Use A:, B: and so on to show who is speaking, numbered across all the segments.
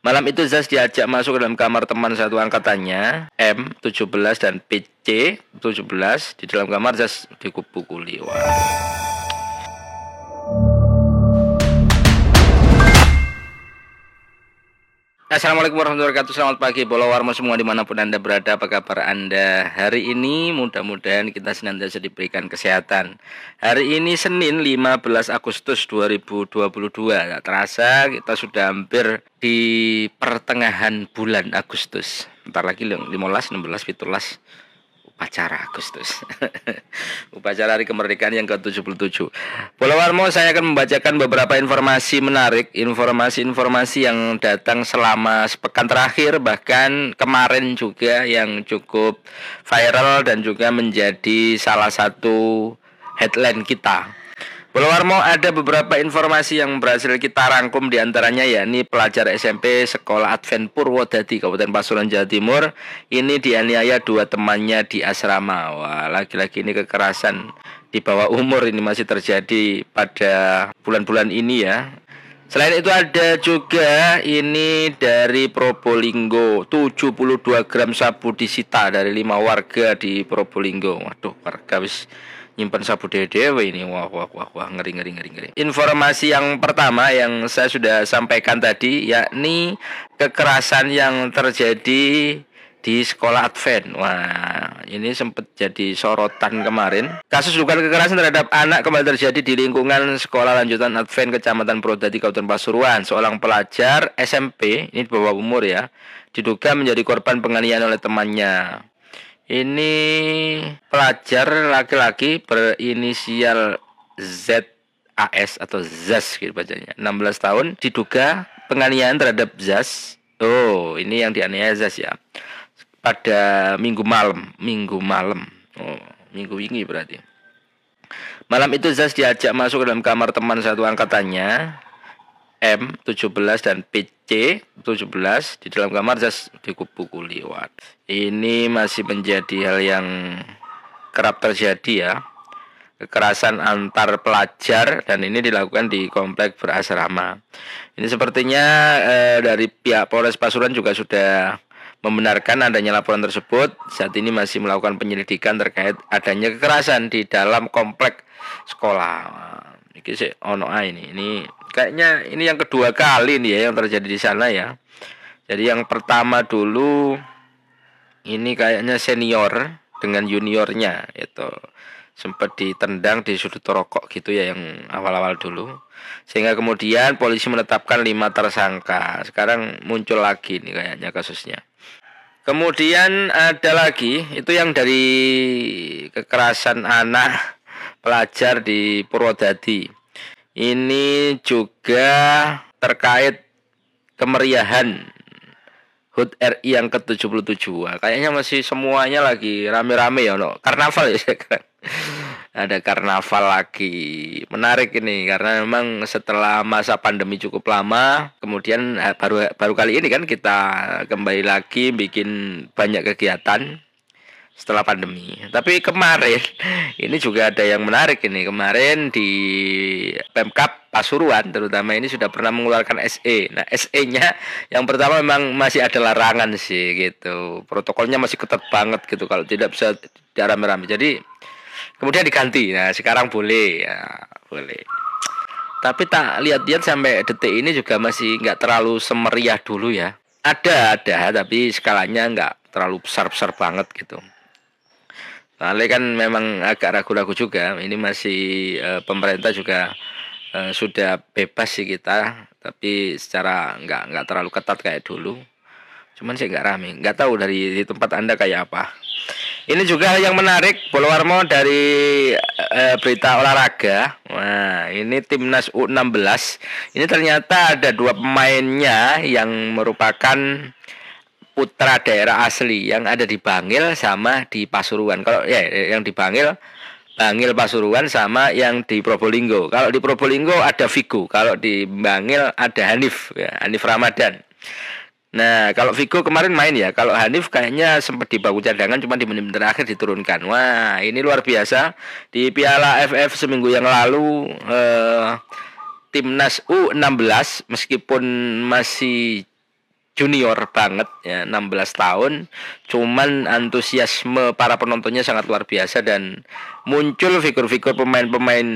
A: Malam itu Zaz diajak masuk ke dalam kamar teman satu angkatannya, M 17 dan PC 17. Di dalam kamar Zaz dikupukuli. Wah. Assalamualaikum warahmatullahi wabarakatuh. Selamat pagi Bola Warmo semua di mana pun anda berada. Apa kabar anda hari ini? Mudah-mudahan kita senantiasa diberikan kesehatan. Hari ini Senin 15 Agustus 2022 Gak terasa kita sudah hampir di pertengahan bulan Agustus. Ntar lagi 15, 16, 17 upacara Agustus. upacara Hari Kemerdekaan yang ke-77. Bola Warmo saya akan membacakan beberapa informasi menarik, informasi-informasi yang datang selama sepekan terakhir bahkan kemarin juga yang cukup viral dan juga menjadi salah satu headline kita Warmo ada beberapa informasi yang berhasil kita rangkum di antaranya yakni pelajar SMP Sekolah Advent Purwodadi Kabupaten Pasuruan Jawa Timur ini dianiaya dua temannya di asrama. Wah, lagi-lagi ini kekerasan di bawah umur ini masih terjadi pada bulan-bulan ini ya. Selain itu ada juga ini dari Probolinggo 72 gram sabu disita dari lima warga di Probolinggo. Waduh, warga wis nyimpan sabu dewe ini wah wah wah wah ngeri ngeri ngeri ngeri informasi yang pertama yang saya sudah sampaikan tadi yakni kekerasan yang terjadi di sekolah Advent. Wah, ini sempat jadi sorotan kemarin. Kasus dugaan kekerasan terhadap anak kembali terjadi di lingkungan sekolah lanjutan Advent Kecamatan Purwodadi Kabupaten Pasuruan. Seorang pelajar SMP, ini di bawah umur ya, diduga menjadi korban penganiayaan oleh temannya. Ini pelajar laki-laki berinisial ZAS atau ZAS gitu bacanya. 16 tahun diduga penganiayaan terhadap ZAS. Oh, ini yang dianiaya ZAS ya. Pada minggu malam, minggu malam. Oh, minggu ini berarti. Malam itu Zaz diajak masuk ke dalam kamar teman satu angkatannya M 17 dan PC 17 di dalam kamar jas dikupukuli. Wah, ini masih menjadi hal yang kerap terjadi ya. Kekerasan antar pelajar dan ini dilakukan di komplek berasrama. Ini sepertinya eh, dari pihak Polres Pasuruan juga sudah membenarkan adanya laporan tersebut. Saat ini masih melakukan penyelidikan terkait adanya kekerasan di dalam komplek sekolah. Ini sih ono ini. Ini kayaknya ini yang kedua kali nih ya yang terjadi di sana ya. Jadi yang pertama dulu ini kayaknya senior dengan juniornya itu sempat ditendang di sudut rokok gitu ya yang awal-awal dulu. Sehingga kemudian polisi menetapkan lima tersangka. Sekarang muncul lagi nih kayaknya kasusnya. Kemudian ada lagi itu yang dari kekerasan anak pelajar di Purwodadi ini juga terkait kemeriahan HUT RI yang ke-77. kayaknya masih semuanya lagi rame-rame ya, no. Karnaval ya sekarang. Ada karnaval lagi. Menarik ini karena memang setelah masa pandemi cukup lama, kemudian eh, baru baru kali ini kan kita kembali lagi bikin banyak kegiatan setelah pandemi. Tapi kemarin ini juga ada yang menarik ini. Kemarin di Pemkap Pasuruan terutama ini sudah pernah mengeluarkan SE. Nah, SE-nya yang pertama memang masih ada larangan sih gitu. Protokolnya masih ketat banget gitu kalau tidak bisa rame-rame. Jadi kemudian diganti. Nah, sekarang boleh ya, boleh. Tapi tak lihat-lihat sampai detik ini juga masih nggak terlalu semeriah dulu ya. Ada, ada, tapi skalanya nggak terlalu besar-besar banget gitu. Soalnya kan memang agak ragu-ragu juga. Ini masih uh, pemerintah juga uh, sudah bebas sih kita, tapi secara nggak nggak terlalu ketat kayak dulu. Cuman sih nggak rame. Nggak tahu dari di tempat anda kayak apa. Ini juga yang menarik, Warmo dari uh, berita olahraga. Nah, ini timnas U16. Ini ternyata ada dua pemainnya yang merupakan putra daerah asli yang ada di Bangil sama di Pasuruan. Kalau ya yang di Bangil Bangil Pasuruan sama yang di Probolinggo. Kalau di Probolinggo ada Vigo, kalau di Bangil ada Hanif, ya, Hanif Ramadan. Nah, kalau Vigo kemarin main ya, kalau Hanif kayaknya sempat di bangku cadangan cuma di menit terakhir diturunkan. Wah, ini luar biasa. Di Piala FF seminggu yang lalu eh, timnas U16 meskipun masih junior banget ya 16 tahun. Cuman antusiasme para penontonnya sangat luar biasa dan muncul figur-figur pemain-pemain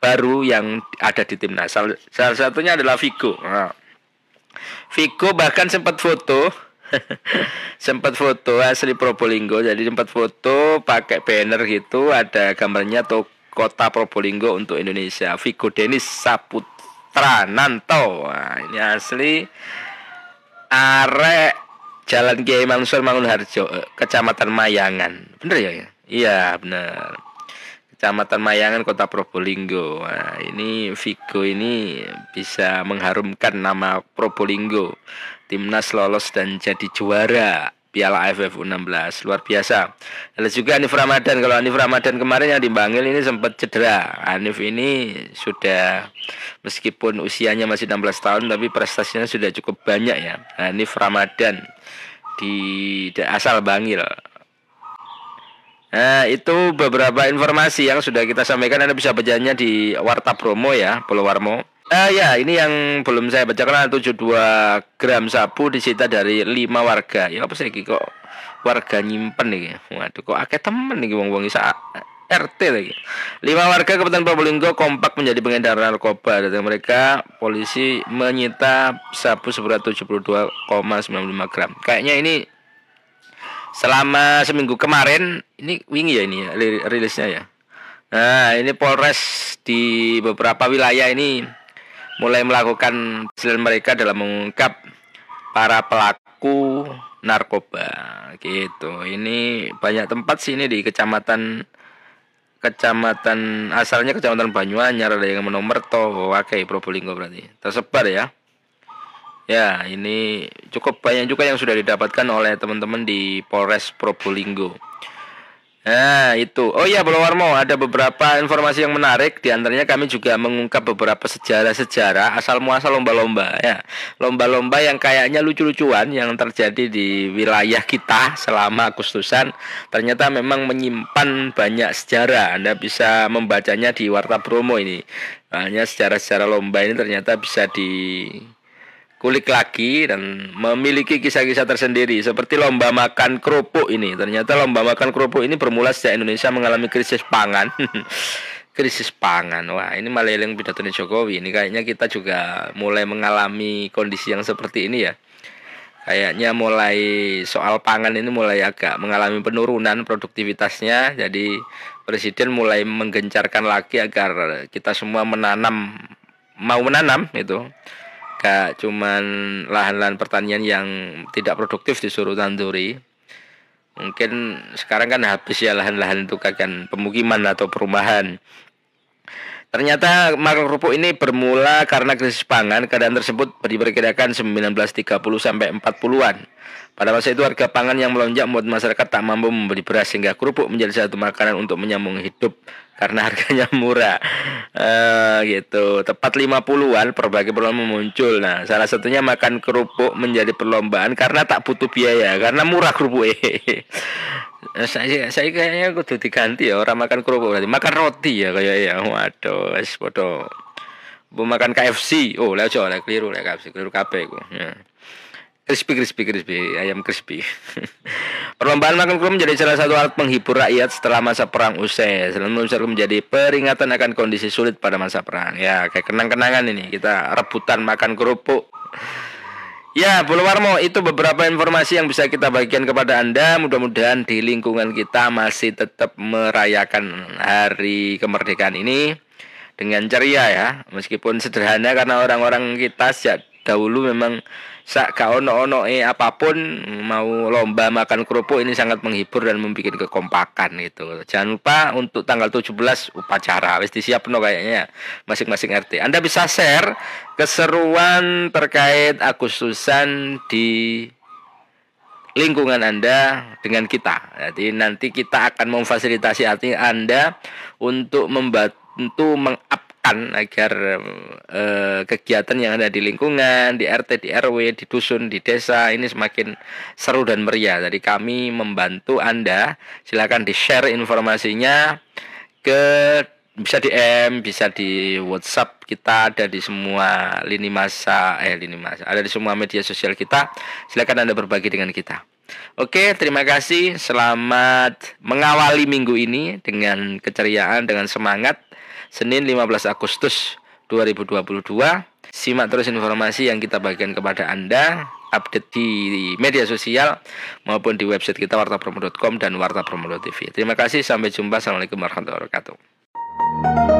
A: baru yang ada di timnas salah, satunya adalah Vigo. Nah, Vigo bahkan sempat foto sempat foto asli Probolinggo. Jadi sempat foto pakai banner gitu ada gambarnya tuh kota Probolinggo untuk Indonesia. Vigo Denis Saputra Nanto. Nah, ini asli arek Jalan Kiai Mansur Mangunharjo, eh, Kecamatan Mayangan. Bener ya? Iya, bener. Kecamatan Mayangan, Kota Probolinggo. Nah, ini Vigo ini bisa mengharumkan nama Probolinggo. Timnas lolos dan jadi juara. Piala AFF U16 luar biasa. Lalu juga Anif Ramadan kalau Anif Ramadan kemarin yang di Bangil ini sempat cedera. Anif ini sudah meskipun usianya masih 16 tahun tapi prestasinya sudah cukup banyak ya. Anif Ramadan di asal Bangil. Nah, itu beberapa informasi yang sudah kita sampaikan Anda bisa bacanya di Warta Promo ya, Pulau Warmo. Uh, ya, ini yang belum saya bacakan 72 gram sabu disita dari lima warga. Ya apa sih kok warga nyimpen nih? Waduh, kok akeh temen nih wong-wong isa RT lagi. Lima warga Kabupaten Probolinggo kompak menjadi pengedar narkoba. Dari mereka, polisi menyita sabu seberat 72,95 gram. Kayaknya ini selama seminggu kemarin, ini wingi ya ini ya, rilisnya ya. Nah, ini Polres di beberapa wilayah ini mulai melakukan hasil mereka dalam mengungkap para pelaku narkoba gitu. Ini banyak tempat sih ini di kecamatan kecamatan asalnya kecamatan Banyuanyar ada yang Monomerto, Wakai, Probolinggo berarti tersebar ya. Ya, ini cukup banyak juga yang sudah didapatkan oleh teman-teman di Polres Probolinggo. Nah itu. Oh iya Bolo Warmo Ada beberapa informasi yang menarik. Di antaranya kami juga mengungkap beberapa sejarah-sejarah Asal muasal lomba-lomba ya. Lomba-lomba yang kayaknya lucu-lucuan Yang terjadi di wilayah kita Selama Agustusan Ternyata memang menyimpan banyak sejarah. Anda bisa membacanya di Warta Bromo ini. Hanya sejarah-sejarah lomba ini ternyata bisa di kulik lagi dan memiliki kisah-kisah tersendiri seperti lomba makan kerupuk ini. Ternyata lomba makan kerupuk ini bermula sejak Indonesia mengalami krisis pangan. krisis pangan. Wah, ini malah yang pidato Jokowi. Ini kayaknya kita juga mulai mengalami kondisi yang seperti ini ya. Kayaknya mulai soal pangan ini mulai agak mengalami penurunan produktivitasnya. Jadi presiden mulai menggencarkan lagi agar kita semua menanam mau menanam itu gak cuman lahan-lahan pertanian yang tidak produktif disuruh tanduri mungkin sekarang kan habis ya lahan-lahan itu kan pemukiman atau perumahan Ternyata makan kerupuk ini bermula karena krisis pangan. Keadaan tersebut diperkirakan 1930 sampai 40-an. Pada masa itu harga pangan yang melonjak membuat masyarakat tak mampu membeli beras sehingga kerupuk menjadi satu makanan untuk menyambung hidup karena harganya murah. Uh, gitu. Tepat 50-an berbagai perlombaan muncul. Nah, salah satunya makan kerupuk menjadi perlombaan karena tak butuh biaya, karena murah kerupuk. saya saya kayaknya kudu diganti ya orang makan kerupuk berarti makan roti ya kayak ya waduh bodoh bu makan KFC oh lewat lah keliru lah KFC keliru kabeh ku ya crispy crispy crispy. Ayam crispy. Perlombaan makan kerupuk menjadi salah satu alat penghibur rakyat setelah masa perang usai. Selain menjadi peringatan akan kondisi sulit pada masa perang. Ya kayak kenang-kenangan ini. Kita rebutan makan kerupuk. Ya, Bulu Warmo, itu beberapa informasi yang bisa kita bagikan kepada Anda. Mudah-mudahan di lingkungan kita masih tetap merayakan hari kemerdekaan ini dengan ceria ya. Meskipun sederhana karena orang-orang kita sejak dahulu memang sak ono ono eh apa pun mau lomba makan kerupuk ini sangat menghibur dan membuat kekompakan gitu. Jangan lupa untuk tanggal 17 upacara wis disiapno kayaknya masing-masing RT. Anda bisa share keseruan terkait Agustusan di lingkungan Anda dengan kita. Jadi nanti kita akan memfasilitasi arti Anda untuk membantu agar eh, kegiatan yang ada di lingkungan, di RT, di RW, di dusun, di desa ini semakin seru dan meriah. Jadi kami membantu Anda, silakan di-share informasinya ke bisa di M, bisa di WhatsApp kita ada di semua lini masa eh lini masa ada di semua media sosial kita. Silakan Anda berbagi dengan kita. Oke, terima kasih. Selamat mengawali minggu ini dengan keceriaan, dengan semangat. Senin 15 Agustus 2022. Simak terus informasi yang kita bagikan kepada Anda update di media sosial maupun di website kita wartapromo.com dan wartapromo.tv. Terima kasih, sampai jumpa. Assalamualaikum warahmatullahi wabarakatuh.